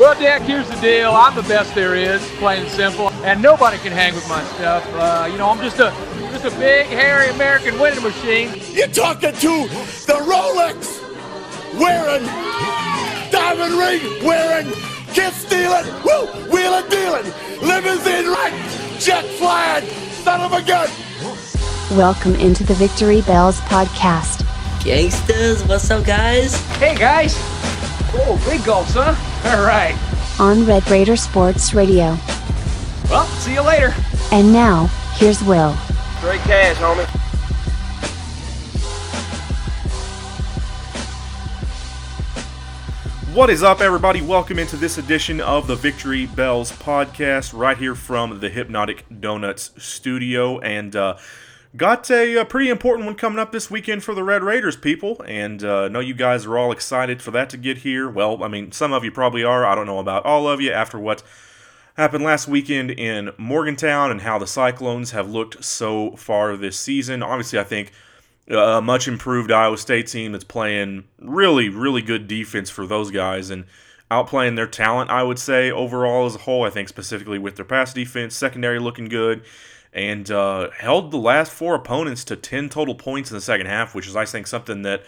Well, Dak, here's the deal. I'm the best there is, plain and simple, and nobody can hang with my stuff. Uh, you know, I'm just a just a big, hairy American winning machine. You're talking to the Rolex wearing, diamond ring wearing, kid stealing, woo, wheeling dealing, limousine right, jet flying, son of a gun. Welcome into the Victory Bells podcast. Gangsters, what's up, guys? Hey, guys. Oh, big gulps, huh? All right. On Red Raider Sports Radio. Well, see you later. And now, here's Will. Straight cash, homie. What is up, everybody? Welcome into this edition of the Victory Bells podcast, right here from the Hypnotic Donuts studio. And uh, got a, a, pretty important one coming up this weekend for the Red Raiders, people. And uh, know you guys are all excited for that to get here. Well, I mean, some of you probably are. I don't know about all of you after what happened last weekend in Morgantown and how the Cyclones have looked so far this season. Obviously, I think a much improved Iowa State team that's playing really, really good defense for those guys and outplaying their talent, I would say, overall as a whole. I think specifically with their pass defense, secondary looking good, and uh, held the last four opponents to 10 total points in the second half, which is, I think, something that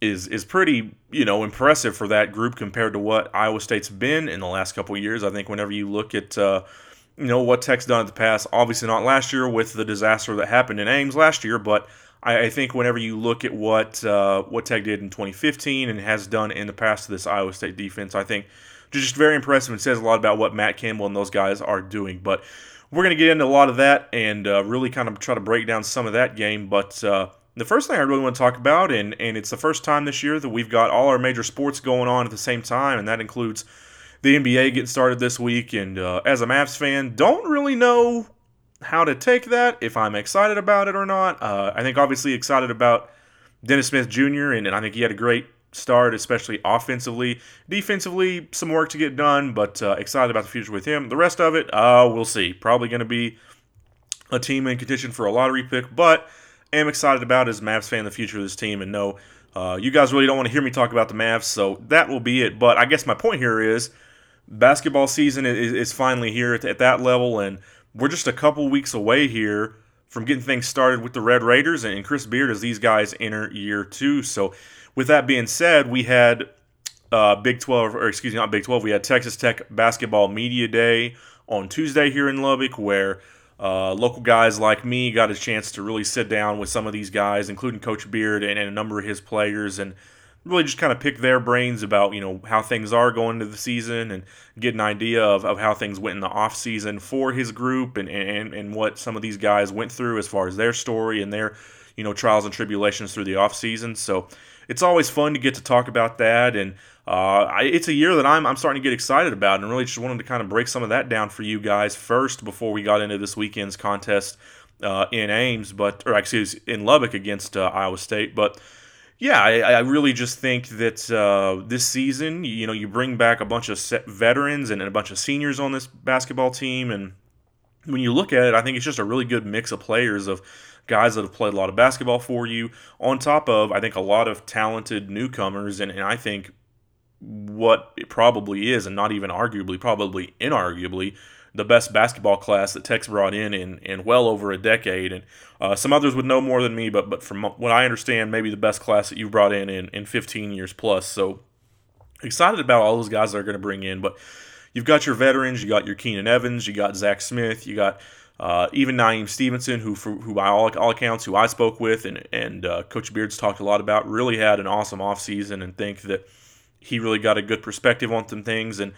is is pretty you know impressive for that group compared to what Iowa State's been in the last couple years. I think whenever you look at uh, you know what Tech's done in the past, obviously not last year with the disaster that happened in Ames last year, but I, I think whenever you look at what uh, what Tech did in 2015 and has done in the past to this Iowa State defense, I think just very impressive and says a lot about what Matt Campbell and those guys are doing. But we're going to get into a lot of that and uh, really kind of try to break down some of that game. But uh, the first thing I really want to talk about, and, and it's the first time this year that we've got all our major sports going on at the same time, and that includes the NBA getting started this week. And uh, as a Mavs fan, don't really know how to take that, if I'm excited about it or not. Uh, I think obviously excited about Dennis Smith Jr., and, and I think he had a great start, especially offensively. Defensively, some work to get done, but uh, excited about the future with him. The rest of it, uh, we'll see. Probably going to be a team in contention for a lottery pick, but am excited about as Mavs fan the future of this team and no, uh, you guys really don't want to hear me talk about the Mavs, so that will be it. But I guess my point here is basketball season is, is finally here at, at that level, and – we're just a couple weeks away here from getting things started with the Red Raiders and Chris Beard as these guys enter year two. So, with that being said, we had uh, Big 12, or excuse me, not Big 12, we had Texas Tech Basketball Media Day on Tuesday here in Lubbock, where uh, local guys like me got a chance to really sit down with some of these guys, including Coach Beard and, and a number of his players, and really just kind of pick their brains about you know how things are going into the season and get an idea of, of how things went in the off season for his group and, and and what some of these guys went through as far as their story and their you know trials and tribulations through the off season. So it's always fun to get to talk about that and uh, I, it's a year that I'm, I'm starting to get excited about and really just wanted to kind of break some of that down for you guys first before we got into this weekend's contest uh, in Ames but or excuse in Lubbock against uh, Iowa State but yeah, I, I, really just think that uh, this season, you know, you bring back a bunch of veterans and a bunch of seniors on this basketball team, and when you look at it, I think it's just a really good mix of players of guys that have played a lot of basketball for you, on top of I think a lot of talented newcomers, and, and I think what it probably is, and not even arguably, probably inarguably, the best basketball class that Tech's brought in in, in well over a decade. And uh, some others would know more than me, but but from what I understand, maybe the best class that you've brought in in, in 15 years plus. So excited about all those guys that are going to bring in. But you've got your veterans, you got your Keenan Evans, you got Zach Smith, you got uh, even Niem Stevenson, who for, who by all, all accounts, who I spoke with and and uh, Coach Beards talked a lot about, really had an awesome offseason and think that he really got a good perspective on some things and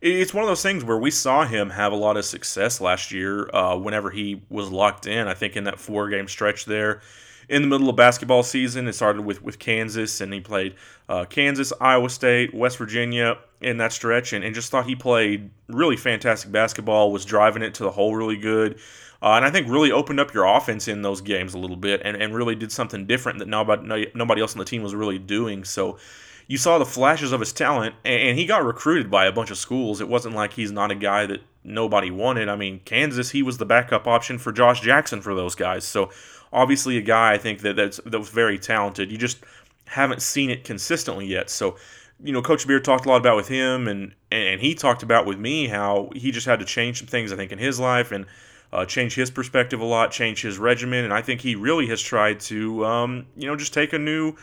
it's one of those things where we saw him have a lot of success last year uh, whenever he was locked in. I think in that four game stretch there in the middle of basketball season, it started with, with Kansas, and he played uh, Kansas, Iowa State, West Virginia in that stretch, and, and just thought he played really fantastic basketball, was driving it to the hole really good. Uh, and I think really opened up your offense in those games a little bit and, and really did something different that nobody, nobody else on the team was really doing. So you saw the flashes of his talent, and he got recruited by a bunch of schools. It wasn't like he's not a guy that nobody wanted. I mean, Kansas, he was the backup option for Josh Jackson for those guys. So obviously, a guy I think that that's that was very talented. You just haven't seen it consistently yet. So you know, Coach Beard talked a lot about with him, and and he talked about with me how he just had to change some things, I think, in his life and uh, change his perspective a lot, change his regimen, and I think he really has tried to, um, you know, just take a new.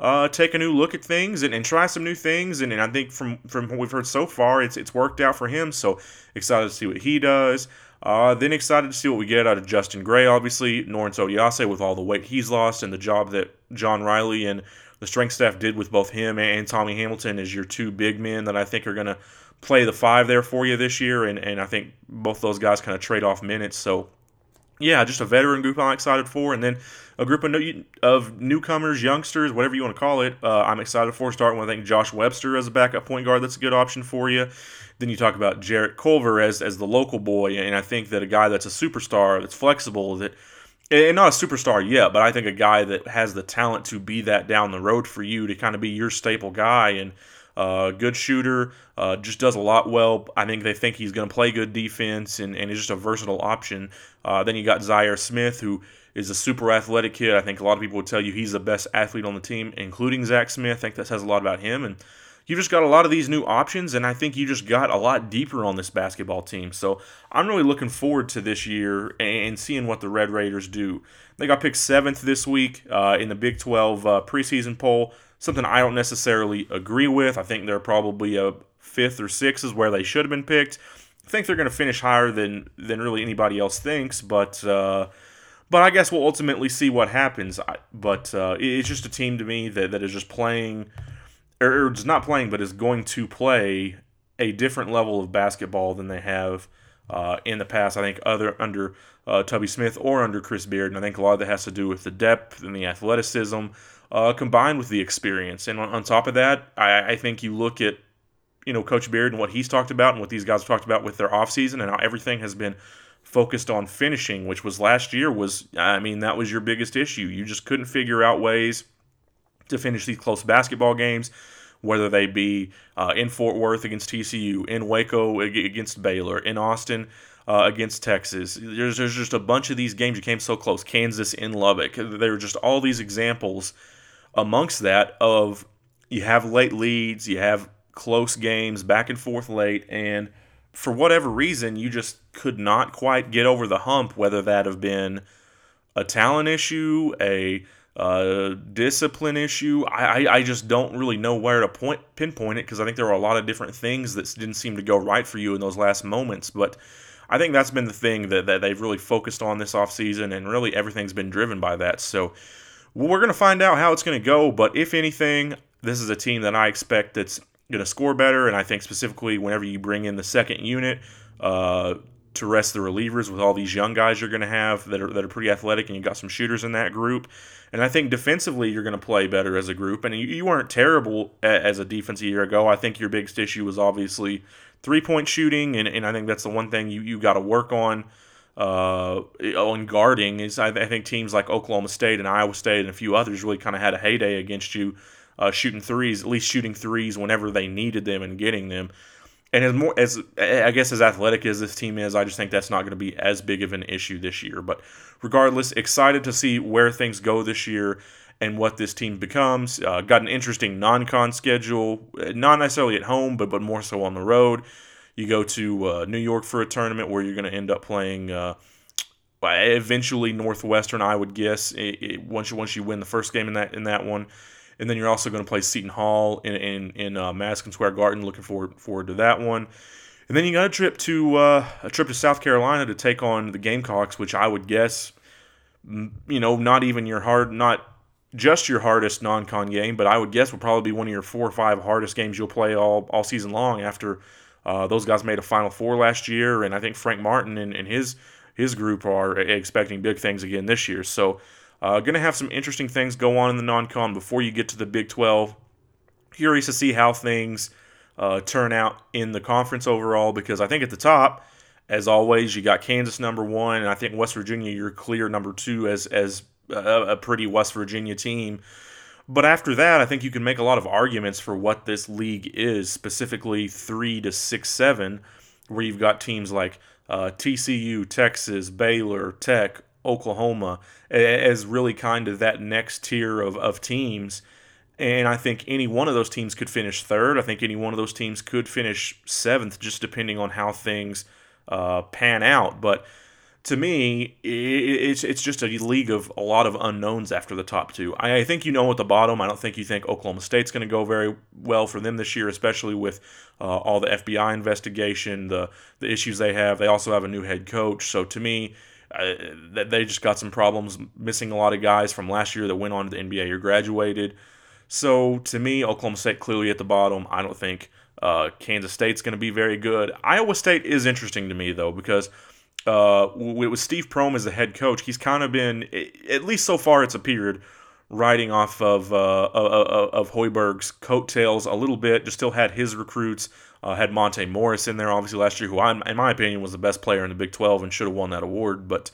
Uh, take a new look at things and, and try some new things, and, and I think from from what we've heard so far, it's it's worked out for him. So excited to see what he does. Uh, then excited to see what we get out of Justin Gray, obviously. Norense Odiase with all the weight he's lost and the job that John Riley and the strength staff did with both him and Tommy Hamilton as your two big men that I think are going to play the five there for you this year. And, and I think both those guys kind of trade off minutes. So, yeah, just a veteran group I'm excited for. And then a group of, new, of newcomers, youngsters, whatever you want to call it, uh, I'm excited for. Starting with, I think, Josh Webster as a backup point guard. That's a good option for you. Then you talk about Jarrett Culver as, as the local boy, and I think that a guy that's a superstar, that's flexible, that and not a superstar yet, but I think a guy that has the talent to be that down the road for you to kind of be your staple guy and uh, good shooter, uh, just does a lot well. I think they think he's going to play good defense and, and is just a versatile option. Uh, then you got Zhaire Smith, who is a super athletic kid. I think a lot of people would tell you he's the best athlete on the team, including Zach Smith. I think that says a lot about him. And you've just got a lot of these new options, and I think you just got a lot deeper on this basketball team. So I'm really looking forward to this year and seeing what the Red Raiders do. They got picked seventh this week uh, in the Big 12 uh, preseason poll, something I don't necessarily agree with. I think they're probably a fifth or sixth is where they should have been picked. I think they're going to finish higher than than really anybody else thinks, but. Uh, but I guess we'll ultimately see what happens. But uh, it's just a team to me that, that is just playing or is not playing, but is going to play a different level of basketball than they have uh, in the past. I think other under uh, Tubby Smith or under Chris Beard, and I think a lot of that has to do with the depth and the athleticism uh, combined with the experience. And on, on top of that, I, I, think you look at you know Coach Beard and what he's talked about and what these guys have talked about with their offseason and how everything has been focused on finishing, which was last year was I mean that was your biggest issue. You just couldn't figure out ways to finish these close basketball games, whether they be uh, in Fort Worth against TCU, in Waco against Baylor, in Austin uh, against Texas. There's, there's just a bunch of these games you came so close. Kansas in Lubbock. There are just all these examples amongst that of you have late leads, you have close games, back and forth late, and for whatever reason, you just could not quite get over the hump, whether that have been a talent issue, a uh, discipline issue. I, I, I, just don't really know where to point pinpoint it because I think there were a lot of different things that didn't seem to go right for you in those last moments. But I think that's been the thing that, that they've really focused on this offseason, and really everything's been driven by that. So we're going to find out how it's going to go. But if anything, this is a team that I expect that's going to score better. And I think specifically whenever you bring in the second unit, uh, to rest the relievers with all these young guys you're going to have that are that are pretty athletic, and you've got some shooters in that group. And I think defensively you're going to play better as a group. And you, you weren't terrible as a defense a year ago. I think your biggest issue was obviously three point shooting, and, and I think that's the one thing you you got to work on. Uh, on guarding is I, I, think teams like Oklahoma State and Iowa State and a few others really kind of had a heyday against you, uh, shooting threes, at least shooting threes whenever they needed them and getting them and as more as I guess as athletic as this team is, I just think that's not going to be as big of an issue this year. But regardless, excited to see where things go this year and what this team becomes. Uh, got an interesting non-con schedule, not necessarily at home, but but more so on the road. You go to uh, New York for a tournament where you're going to end up playing. Uh, eventually, Northwestern, I would guess. It, it, once you once you win the first game in that in that one, and then you're also going to play Seton Hall in in, in uh, Madison Square Garden. Looking forward forward to that one. And then you got a trip to uh, a trip to South Carolina to take on the Gamecocks, which I would guess, you know, not even your hard, not just your hardest non-con game, but I would guess will probably be one of your four or five hardest games you'll play all all season long. After uh, those guys made a Final Four last year, and I think Frank Martin and, and his his group are expecting big things again this year. So uh, going to have some interesting things go on in the non-con before you get to the Big 12. Curious to see how things uh, turn out in the conference overall because I think at the top, as always, you got Kansas number one, and I think West Virginia you're clear number two as as a, a pretty West Virginia team. But after that, I think you can make a lot of arguments for what this league is, specifically three to six, seven, where you've got teams like uh, TCU, Texas, Baylor, Tech, Oklahoma as really kind of that next tier of, of teams. And I think any one of those teams could finish third. I think any one of those teams could finish seventh, just depending on how things uh, pan out. But to me, it's it's just a league of a lot of unknowns after the top two. I think you know at the bottom. I don't think you think Oklahoma State's going to go very well for them this year, especially with uh, all the FBI investigation, the the issues they have. They also have a new head coach. So to me, uh, they just got some problems, missing a lot of guys from last year that went on to the NBA or graduated. So to me, Oklahoma State clearly at the bottom. I don't think uh, Kansas State's going to be very good. Iowa State is interesting to me though because uh, with Steve Prohm as the head coach, he's kind of been, at least so far, it's appeared, riding off of uh, of Hoiberg's coattails a little bit. Just still had his recruits. Uh, had Monte Morris in there, obviously last year, who, I, in my opinion, was the best player in the Big 12 and should have won that award. But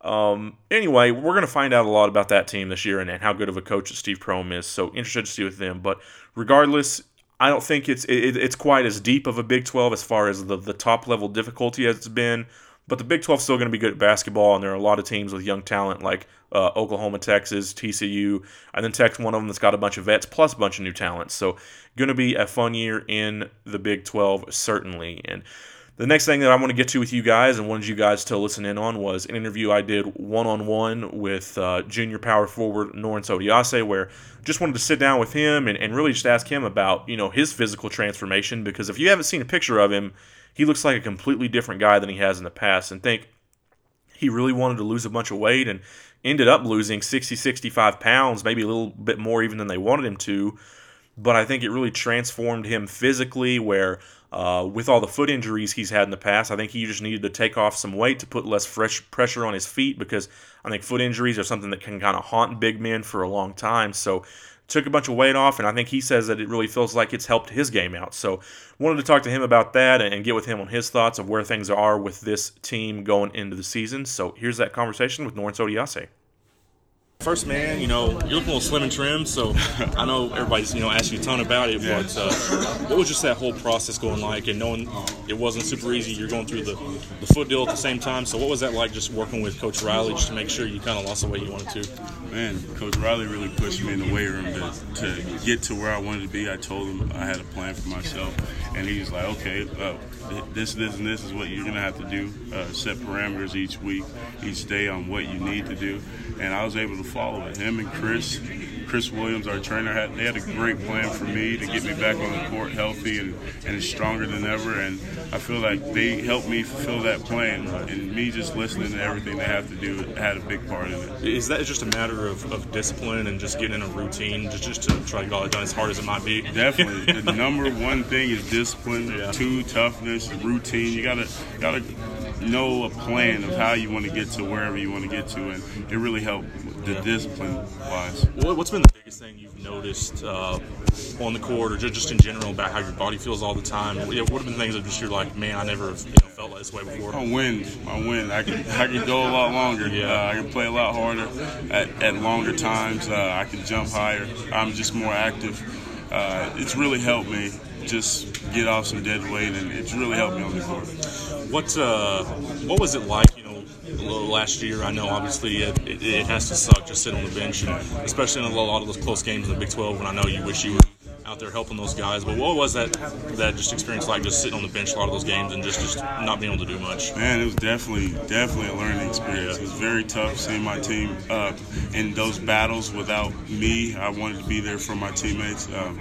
um, anyway, we're going to find out a lot about that team this year and, and how good of a coach Steve Prohm is. So interested to see with them. But regardless, I don't think it's it, it's quite as deep of a Big 12 as far as the, the top level difficulty as it's been. But the Big 12 is still going to be good at basketball, and there are a lot of teams with young talent like uh, Oklahoma, Texas, TCU, and then Tech's one of them that's got a bunch of vets plus a bunch of new talents. So, going to be a fun year in the Big 12, certainly. And the next thing that I want to get to with you guys and wanted you guys to listen in on was an interview I did one on one with uh, junior power forward Norense Odiase, where just wanted to sit down with him and, and really just ask him about you know his physical transformation because if you haven't seen a picture of him he looks like a completely different guy than he has in the past. And think he really wanted to lose a bunch of weight and ended up losing 60, 65 pounds, maybe a little bit more even than they wanted him to. But I think it really transformed him physically, where uh, with all the foot injuries he's had in the past, I think he just needed to take off some weight to put less fresh pressure on his feet because I think foot injuries are something that can kind of haunt big men for a long time. So took a bunch of weight off, and I think he says that it really feels like it's helped his game out. So, wanted to talk to him about that and get with him on his thoughts of where things are with this team going into the season. So, here's that conversation with Norense Odiase. First, man, you know, you're looking a little slim and trim, so I know everybody's, you know, asked you a ton about it, yeah. but uh, what was just that whole process going like and knowing it wasn't super easy? You're going through the, the foot deal at the same time, so what was that like just working with Coach Riley just to make sure you kind of lost the weight you wanted to? Man, Coach Riley really pushed me in the weight room to, to get to where I wanted to be. I told him I had a plan for myself, and he was like, okay, uh, this, this, and this is what you're going to have to do. Uh, set parameters each week, each day on what you need to do. And I was able to follow it. Him and Chris, Chris Williams, our trainer, had they had a great plan for me to get me back on the court healthy and, and stronger than ever. And I feel like they helped me fulfill that plan. And me just listening to everything they have to do had a big part in it. Is that just a matter of, of discipline and just getting in a routine, just, just to try to get it done as hard as it might be? Definitely. the number one thing is discipline. Yeah. Two, toughness, routine. You gotta gotta know a plan of how you want to get to wherever you want to get to, and it really helped the discipline wise. What's been the biggest thing you've noticed uh, on the court, or just in general about how your body feels all the time? What have been things that just you're like, man, I never you know, felt like this way before? My wind, my wind. I can I can go a lot longer. Yeah. Uh, I can play a lot harder at, at longer times. Uh, I can jump higher. I'm just more active. Uh, it's really helped me just get off some dead weight, and it's really helped me on the court. What uh, what was it like? Last year. I know obviously it, it, it, has to suck just sitting on the bench, and especially in a lot of those close games in the Big 12. When I know you wish you were out there helping those guys. But what was that that just experience like, just sitting on the bench a lot of those games and just just not being able to do much? Man, it was definitely definitely a learning experience. Yeah. It was very tough seeing my team uh, in those battles without me. I wanted to be there for my teammates. Um,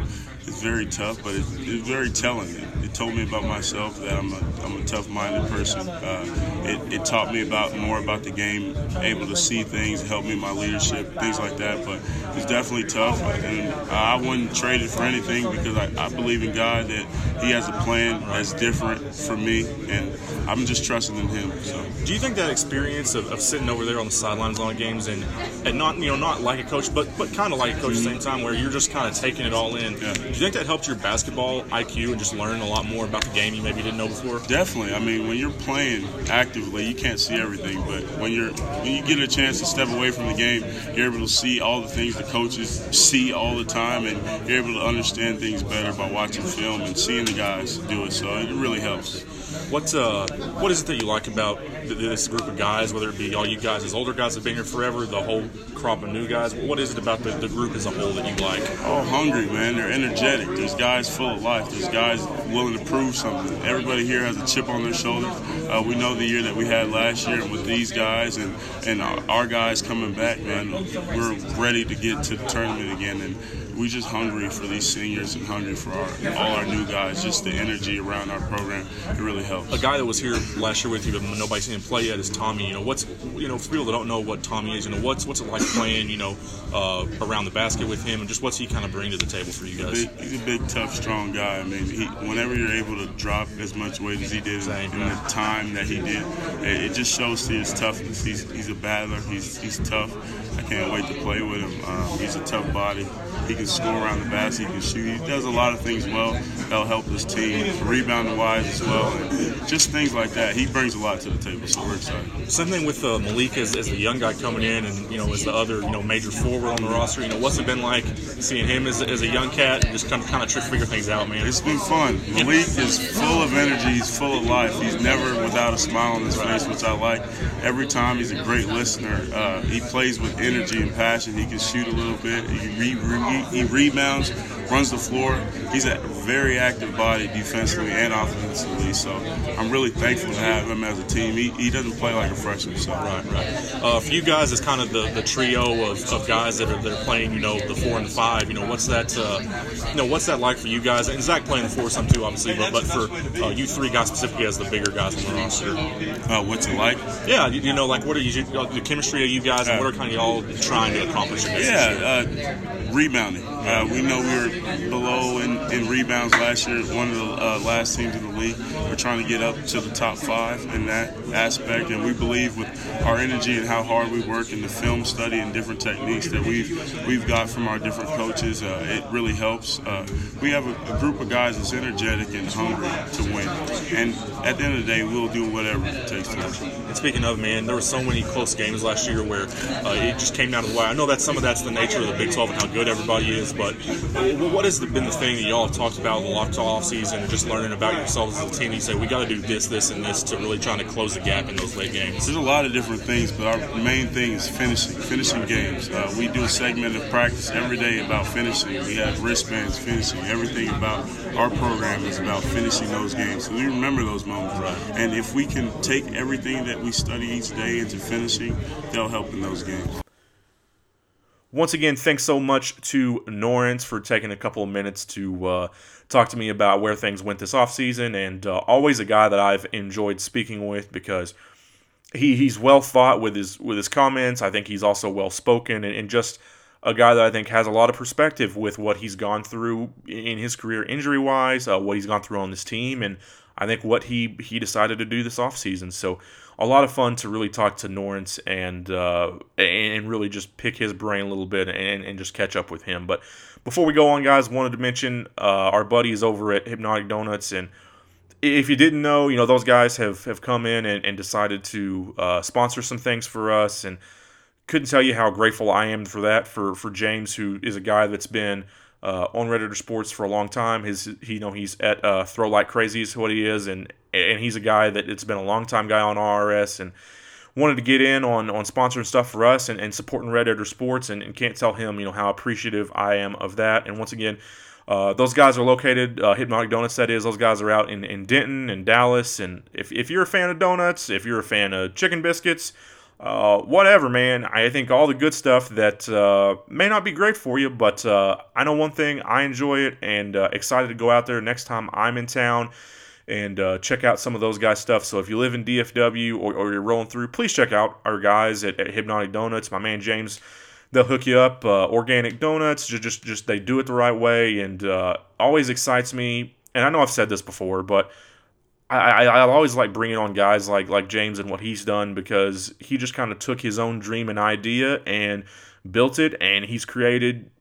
it's very tough, but it's very telling. Told me about myself that I'm a, I'm a tough-minded person. Uh, it, it, taught me about more about the game, able to see things, help me in my leadership, things like that. But it's definitely tough, and I wouldn't trade it for anything because I, I believe in God that He has a plan that's different for me, and I'm just trusting in Him. So. Do you think that experience of, of sitting over there on the sidelines on games and, and not you know not like a coach, but but kind of like a coach mm-hmm. at the same time, where you're just kind of taking it all in? Yeah you think that helped your basketball IQ and just learn a lot more about the game you maybe didn't know before? Definitely. I mean, when you're playing actively, you can't see everything, but when you're when you get a chance to step away from the game, you're able to see all the things the coaches see all the time, and you're able to understand things better by watching film and seeing the guys do it. So it really helps. What uh, what is it that you like about th- this group of guys? Whether it be all you guys as older guys have been here forever, the whole crop of new guys. What is it about the, the group as a whole that you like? Oh, hungry, man. They're energetic. There's guys full of life. There's guys willing to prove something. Everybody here has a chip on their shoulder. Uh, we know the year that we had last year, and with these guys and and our guys coming back, man, we're ready to get to the tournament again. And we just hungry for these seniors and hungry for our, all our new guys. Just the energy around our program, it really helps. A guy that was here last year with you, but nobody's seen him play yet, is Tommy. You know, what's you know for people that don't know what Tommy is, you know, what's what's it like playing, you know, uh, around the basket with him, and just what's he kind of bring to the table for you guys? He's a big, he's a big tough, strong guy. I mean, he, whenever you're able to drop as much weight as he did Same, in the time that he did, it, it just shows to his toughness. He's he's a battler. He's he's tough. I can't wait to play with him. Um, he's a tough body. He can score around the basket. He can shoot. He does a lot of things well. That'll help this team rebounding wise as well, and just things like that. He brings a lot to the table, so we're excited. Same thing with uh, Malik as, as the young guy coming in, and you know as the other you know major forward on the roster. You know what's it been like seeing him as, as a young cat and just kind of kind of try to figure things out, man. It's been fun. Malik is full of energy. He's full of life. He's never without a smile on his face, which I like. Every time he's a great listener. Uh, he plays with energy and passion. He can shoot a little bit. He, re- re- he rebounds, runs the floor. He's a very active body defensively and offensively. So I'm really thankful to have him as a team. He, he doesn't play like a freshman. So Right, right. Uh, for you guys, it's kind of the, the trio of, of guys that are, that are playing, you know, the four and the five. You know, what's that, uh, you know, what's that like for you guys? And Zach playing the four some too, obviously, but, but for uh, you three guys specifically as the bigger guys on the roster. uh, what's it like? Yeah, you, you know, like what are you, the chemistry of you guys, and what are kind of y'all trying to accomplish in this year? Yeah, uh, rebounding. Uh, we know we were below in, in rebounds last year, one of the uh, last teams in the league. We're trying to get up to the top five in that aspect, and we believe with our energy and how hard we work and the film study and different techniques that we've we've got from our different coaches, uh, it really helps. Uh, we have a, a group of guys that's energetic and hungry to win, and at the end of the day, we'll do whatever it takes to win. And speaking of, man, there were so many close games last year where uh, it just came down to the wire. I know that some of that's the nature of the Big 12 and how good everybody is, but wh- what has been the thing that y'all have talked about in the locked off season and just learning about yourselves as a team? You say we got to do this, this, and this to really trying to close the gap in those late games. There's a lot of different things, but our main thing is finishing, finishing games. Uh, we do a segment of practice every day about finishing. We have wristbands finishing. Everything about our program is about finishing those games. So we remember those moments. Right. And if we can take everything that we study each day into finishing, they'll help in those games. Once again, thanks so much to Norense for taking a couple of minutes to uh, talk to me about where things went this offseason, and uh, always a guy that I've enjoyed speaking with because he, he's well thought with his with his comments. I think he's also well spoken and, and just a guy that I think has a lot of perspective with what he's gone through in his career injury wise, uh, what he's gone through on this team, and I think what he he decided to do this offseason. So a lot of fun to really talk to Norense and uh, and really just pick his brain a little bit and, and just catch up with him. But before we go on, guys, wanted to mention uh, our buddies over at Hypnotic Donuts and if you didn't know, you know those guys have, have come in and, and decided to uh, sponsor some things for us, and couldn't tell you how grateful I am for that. For for James, who is a guy that's been uh, on Red Raider Sports for a long time. His he, you know he's at uh, Throw Like Crazy is what he is, and and he's a guy that it's been a long time guy on RRS and wanted to get in on on sponsoring stuff for us and, and supporting Red Raider Sports, and, and can't tell him you know how appreciative I am of that. And once again. Uh, those guys are located, uh, Hypnotic Donuts, that is. Those guys are out in, in Denton and Dallas. And if, if you're a fan of donuts, if you're a fan of chicken biscuits, uh, whatever, man, I think all the good stuff that uh, may not be great for you, but uh, I know one thing, I enjoy it and uh, excited to go out there next time I'm in town and uh, check out some of those guys' stuff. So if you live in DFW or, or you're rolling through, please check out our guys at, at Hypnotic Donuts. My man James they'll hook you up uh, organic donuts just, just just they do it the right way and uh, always excites me and i know i've said this before but I, I, I always like bringing on guys like like james and what he's done because he just kind of took his own dream and idea and built it and he's created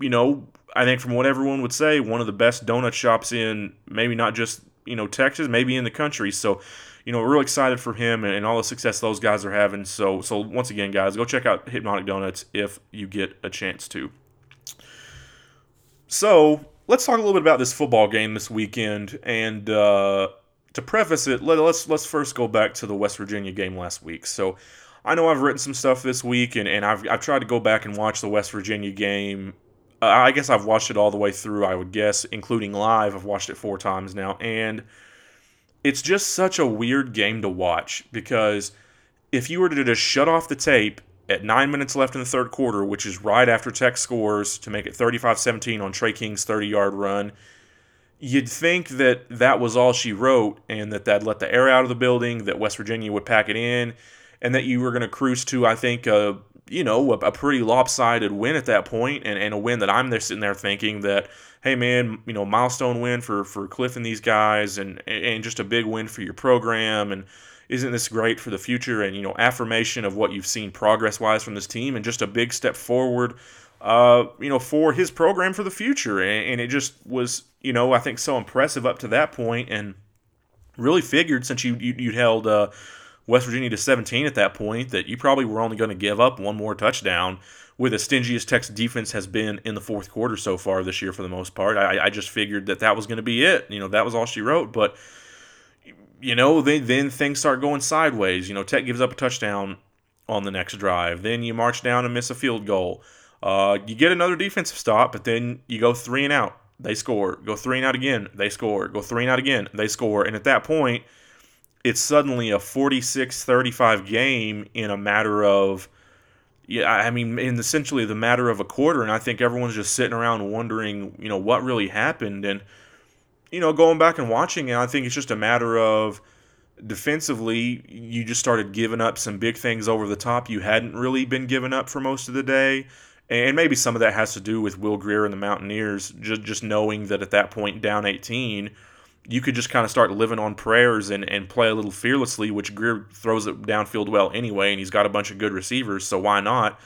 you know i think from what everyone would say one of the best donut shops in maybe not just you know texas maybe in the country so you know, we're real excited for him and, and all the success those guys are having. So, so once again, guys, go check out Hypnotic Donuts if you get a chance to. So, let's talk a little bit about this football game this weekend and uh, to preface it, let, us let's first go back to the West Virginia game last week. So I know I've written some stuff this week, and, and I've, I've tried to go back and watch the West Virginia game. I guess I've watched it all the way through, I would guess, including live. I've watched it four times now, and it's just such a weird game to watch because if you were to just shut off the tape at nine minutes left in the third quarter, which is right after Tech scores to make it 35 17 on Tre King's 30 yard run, you'd think that that was all she wrote and that that'd let the air out of the building, that West Virginia would pack it in, and that you were going to cruise to, I think, a, you know, a, a, pretty lopsided win at that point and, and a win that I'm there sitting there thinking that, hey, man, you know, milestone win for, for Cliff and these guys and, and just a big win for your program. And isn't this great for the future? And, you know, affirmation of what you've seen progress wise from this team and just a big step forward uh, you know, for his program for the future. And, and, it just was, you know, I think so impressive up to that point, and really figured since you, you would held uh, West Virginia to 17 at that point that you probably were only going to give up one more touchdown. With as stingy as Tech's defense has been in the fourth quarter so far this year, for the most part, I, I just figured that that was going to be it. You know, that was all she wrote. But you know, then then things start going sideways. You know, Tech gives up a touchdown on the next drive. Then you march down and miss a field goal. Uh, you get another defensive stop, but then you go three and out. They score. Go three and out again. They score. Go three and out again. They score. And at that point, it's suddenly a 46-35 game in a matter of yeah, I mean, in essentially the matter of a quarter, and I think everyone's just sitting around wondering, you know, what really happened, and you know, going back and watching it, I think it's just a matter of defensively, you just started giving up some big things over the top you hadn't really been giving up for most of the day. And maybe some of that has to do with Will Grier and the Mountaineers just just knowing that at that point down 18 you could just kind of start living on prayers and, and play a little fearlessly which Grier throws it downfield well anyway and he's got a bunch of good receivers so why not?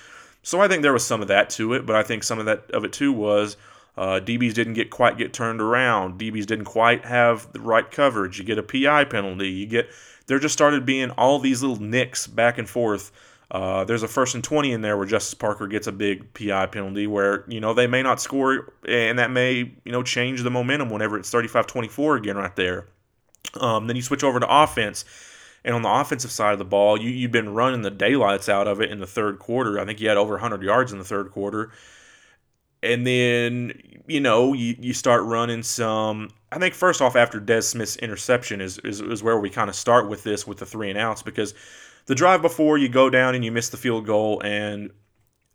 So I think there was some of that to it but I think some of that of it too was uh, DBs didn't get quite get turned around. DBs didn't quite have the right coverage. You get a PI penalty. You get there just started being all these little nicks back and forth uh, there's a first and 20 in there where Justus Parker gets a big PI penalty where, you know, they may not score and that may, you know, change the momentum whenever it's 35 24 again right there. Um, then you switch over to offense. And on the offensive side of the ball, you, you've been running the daylights out of it in the third quarter. I think you had over 100 yards in the third quarter. And then, you know, you, you start running some. I think first off, after Des Smith's interception is, is, is where we kind of start with this with the three and outs because the drive before you go down and you miss the field goal and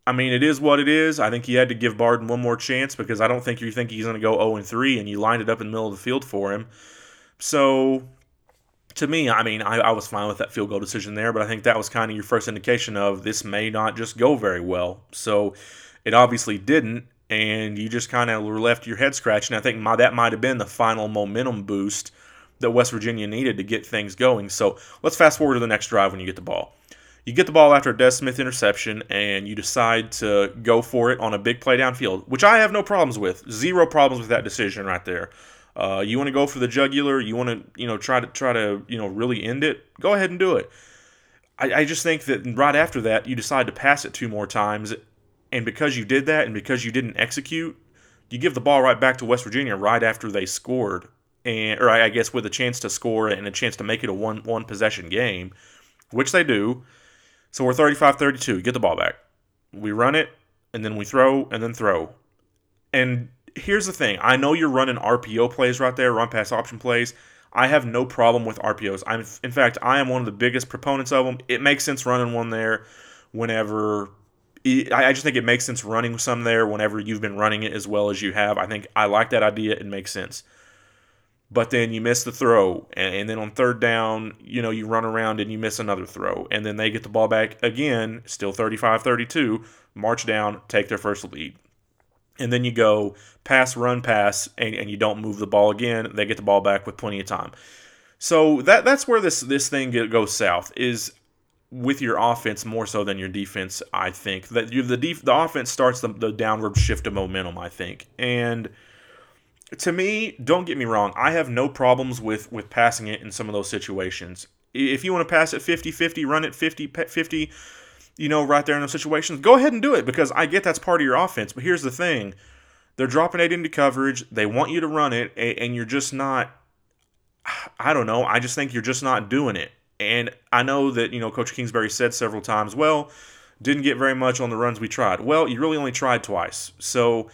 I mean, it is what it is. I think you had to give Barden one more chance because I don't think you think he's going to go 0 and 3, and you lined it up in the middle of the field for him. So, to me, I mean, I, I was fine with that field goal decision there, but I think that was kind of your first indication of this may not just go very well. So, it obviously didn't, and you just kind of left your head scratching. I think my, that might have been the final momentum boost that West Virginia needed to get things going. So let's fast forward to the next drive when you get the ball. You get the ball after a Des Smith interception, and you decide to go for it on a big play downfield, which I have no problems with. Zero problems with that decision right there. Uh, you want to go for the jugular. You want to, you know, try to try to, you know, really end it. Go ahead and do it. I, I just think that right after that, you decide to pass it two more times, and because you did that, and because you didn't execute, you give the ball right back to West Virginia right after they scored and or I guess with a chance to score and a chance to make it a one one possession game, which they do. So we're 35-32. Get the ball back. We run it and then we throw and then throw. And here's the thing. I know you're running RPO plays right there, run pass option plays. I have no problem with RPOs. I'm in fact, I am one of the biggest proponents of them. It makes sense running one there whenever I just think it makes sense running some there whenever you've been running it as well as you have. I think I like that idea. It makes sense but then you miss the throw and, then on third down you know you run around and you miss another throw and then they get the ball back again still 35-32 march down take their first lead. And then you go pass run pass and, and you don't move the ball again. They get the ball back with plenty of time. So that that's where this this thing goes south is with your offense more so than your defense i think. That you the def, the offense starts the, the downward shift of momentum i think. And – to me, don't get me wrong, I have no problems with with passing it in some of those situations. If you want to pass it 50-50, run it 50-50, you know, right there in those situations, go ahead and do it because I get that's part of your offense. But here's the thing. They're dropping it into coverage. They want you to run it, and you're just not I don't know. I just think you're just not doing it. And I know that, you know, Coach Kingsbury said several times, well, didn't get very much on the runs we tried. Well, you really only tried twice. So,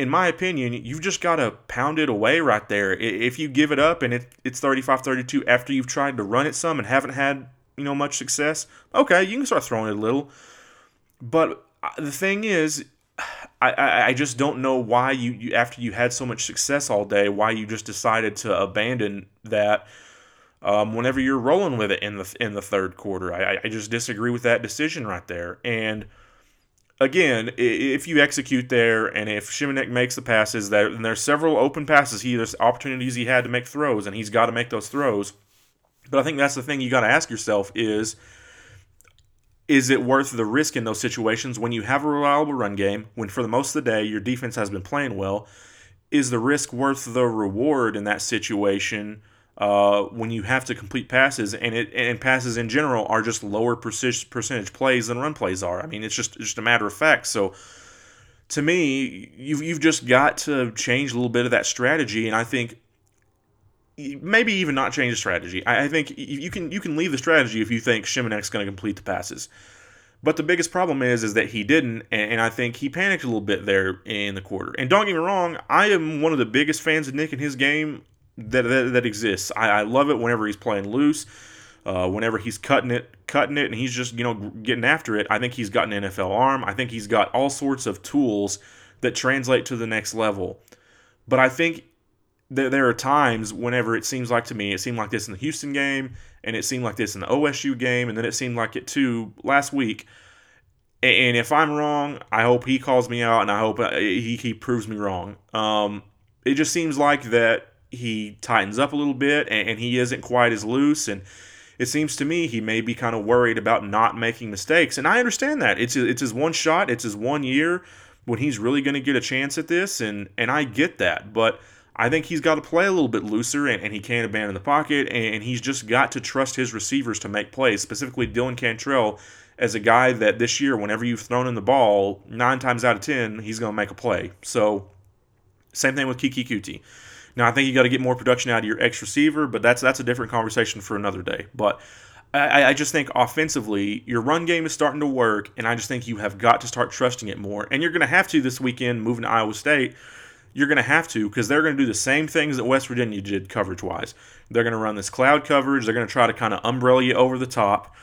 in my opinion, you've just got to pound it away right there. If you give it up and it, it's 35 32 after you've tried to run it some and haven't had, you know, much success, okay, you can start throwing it a little. But uh, the thing is, I, I, I just don't know why you, you, after you had so much success all day, why you just decided to abandon that um, whenever you're rolling with it in the in the third quarter. I, I just disagree with that decision right there. And again, if you execute there, and if Shimonek makes the passes, that and there's several open passes, he there's opportunities he had to make throws, and he's got to make those throws. But I think that's the thing you got to ask yourself is is it worth the risk in those situations when you have a reliable run game, when for the most of the day your defense has been playing well? Is the risk worth the reward in that situation uh, when you have to complete passes and it and passes in general are just lower percentage plays than run plays are? I mean, it's just just a matter of fact. So to me, you've you've just got to change a little bit of that strategy, and I think maybe even not change the strategy. I, think you can you can leave the strategy if you think Shimonek's going to complete the passes. But the biggest problem is is that he didn't, and I think he panicked a little bit there in the quarter. And don't get me wrong, I am one of the biggest fans of Nick and his game that that, that exists. I, I, love it whenever he's playing loose, uh, whenever he's cutting it, cutting it, and he's just you know getting after it. I think he's got an NFL arm. I think he's got all sorts of tools that translate to the next level. But I think there, there are times whenever it seems like to me, it seemed like this in the Houston game, and it seemed like this in the OSU game, and then it seemed like it too last week. And if I'm wrong, I hope he calls me out, and I hope uh, he, he proves me wrong. Um, it just seems like that he tightens up a little bit, and, and he isn't quite as loose, and it seems to me he may be kind of worried about not making mistakes, and I understand that. It's it's his one shot, it's his one year when he's really going to get a chance at this, and and I get that, but I think he's got to play a little bit looser and, and he can't abandon the pocket. And he's just got to trust his receivers to make plays, specifically Dylan Cantrell as a guy that this year, whenever you've thrown in the ball, nine times out of 10, he's going to make a play. So, same thing with Keke Coutee. Now, I think you got to get more production out of your X receiver, but that's that's a different conversation for another day. But I, I, just think offensively, your run game is starting to work, and I just think you have got to start trusting it more. And you're going to have to this weekend moving to Iowa State you're going to have to because they're going to do the same things that West Virginia did coverage wise. They're going to run this cloud coverage. They're going to try to kind of umbrella you over the top.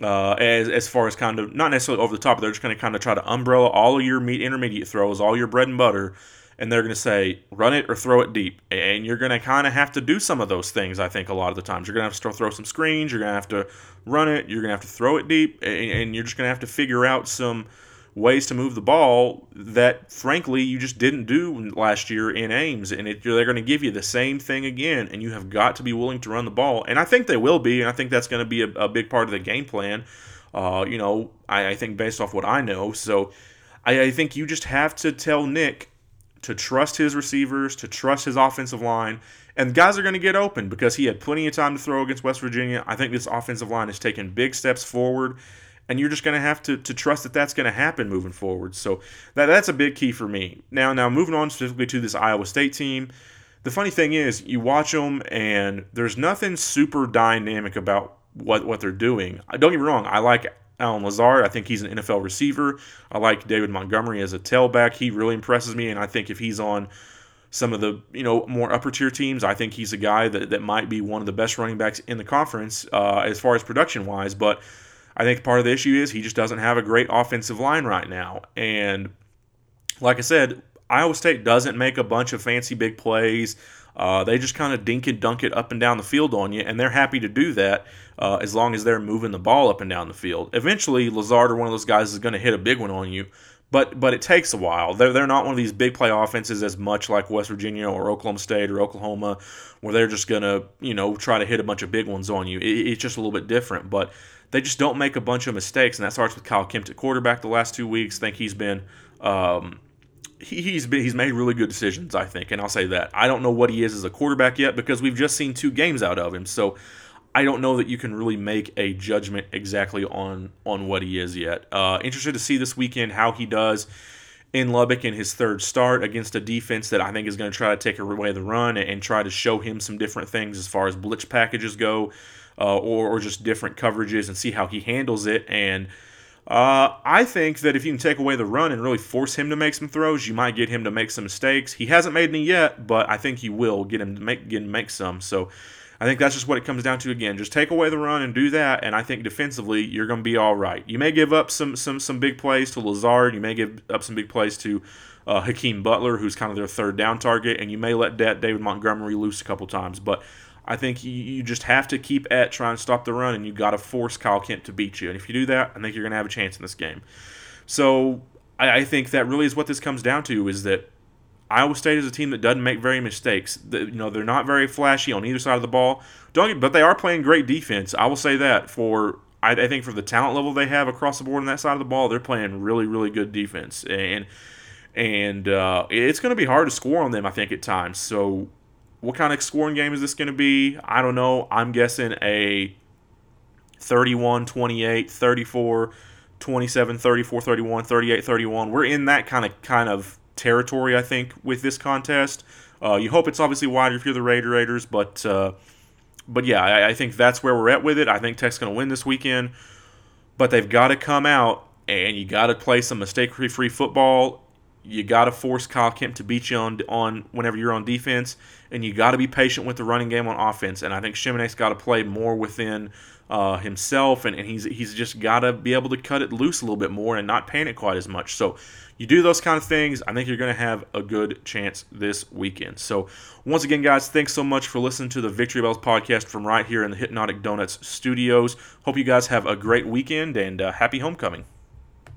Uh, as as far as kind of not necessarily over the top, they're just going to kind of try to umbrella all of your meat intermediate throws, all your bread and butter, and they're going to say run it or throw it deep. And you're going to kind of have to do some of those things. I think a lot of the times you're going to have to throw some screens. You're going to have to run it. You're going to have to throw it deep, and, you're just going to have to figure out some ways to move the ball that, frankly, you just didn't do last year in Ames. And it, they're going to give you the same thing again, and you have got to be willing to run the ball. And I think they will be, and I think that's going to be a, a, big part of the game plan. Uh, you know, I, I, think based off what I know. So I think you just have to tell Nick to trust his receivers, to trust his offensive line. And guys are going to get open because he had plenty of time to throw against West Virginia. I think this offensive line has taken big steps forward and you're just going to have to to trust that that's going to happen moving forward. So that that's a big key for me. Now now moving on specifically to this Iowa State team. The funny thing is, you watch them and there's nothing super dynamic about what what they're doing. Don't get me wrong, I like Allen Lazard. I think he's an NFL receiver. I like David Montgomery as a tailback. He really impresses me, and I think if he's on some of the you know more upper tier teams, I think he's a guy that, that might be one of the best running backs in the conference uh, as far as production wise. But I think part of the issue is he just doesn't have a great offensive line right now. And like I said, Iowa State doesn't make a bunch of fancy big plays. Uh, they just kind of dink and dunk it up and down the field on you, and they're happy to do that uh, as long as they're moving the ball up and down the field. Eventually, Lazard or one of those guys is going to hit a big one on you, but but it takes a while. They're they're not one of these big play offenses as much like West Virginia or Oklahoma State or Oklahoma, where they're just going to you know try to hit a bunch of big ones on you. It, it's just a little bit different, but they just don't make a bunch of mistakes, and that starts with Kyle Kempt at quarterback the last two weeks. I think he's been um, he, has been he's made really good decisions, I think, and I'll say that. I don't know what he is as a quarterback yet because we've just seen two games out of him, so I don't know that you can really make a judgment exactly on on what he is yet. Uh, interested to see this weekend how he does in Lubbock in his third start against a defense that I think is going to try to take away the run and, try to show him some different things as far as blitz packages go, uh, or, or just different coverages and see how he handles it. And uh, I think that if you can take away the run and really force him to make some throws, you might get him to make some mistakes. He hasn't made any yet, but I think you will get him to make get him make some. So I think that's just what it comes down to again. Just take away the run and do that, and I think defensively you're going to be all right. You may give up some some some big plays to Lazard. You may give up some big plays to uh, Hakeem Butler, who's kind of their third down target, and you may let David Montgomery loose a couple times, but I think you, just have to keep at trying to stop the run, and you got to force Kyle Kempt to beat you. And if you do that, I think you're going to have a chance in this game. So I, I, think that really is what this comes down to: is that Iowa State is a team that doesn't make very mistakes. The, you know, they're not very flashy on either side of the ball. Don't get, but they are playing great defense. I will say that for I, I think for the talent level they have across the board on that side of the ball, they're playing really really good defense and and uh, it's going to be hard to score on them. I think at times. So what kind of scoring game is this going to be? I don't know. I'm guessing a 31 28, 34 27, 34 31, 38 31. We're in that kind of kind of territory, I think, with this contest. Uh, you hope it's obviously wider if you're the Raider Raiders, but uh, but yeah, I, I, think that's where we're at with it. I think Tech's going to win this weekend, but they've got to come out and you got to play some mistake-free football you got to force Kyle Kempt to beat you on on whenever you're on defense, and you got to be patient with the running game on offense. And I think Shimonek's got to play more within uh, himself, and, and he's he's just got to be able to cut it loose a little bit more and not panic quite as much. So you do those kind of things, I think you're going to have a good chance this weekend. So once again, guys, thanks so much for listening to the Victory Bells podcast from right here in the Hypnotic Donuts studios. Hope you guys have a great weekend and uh, happy homecoming.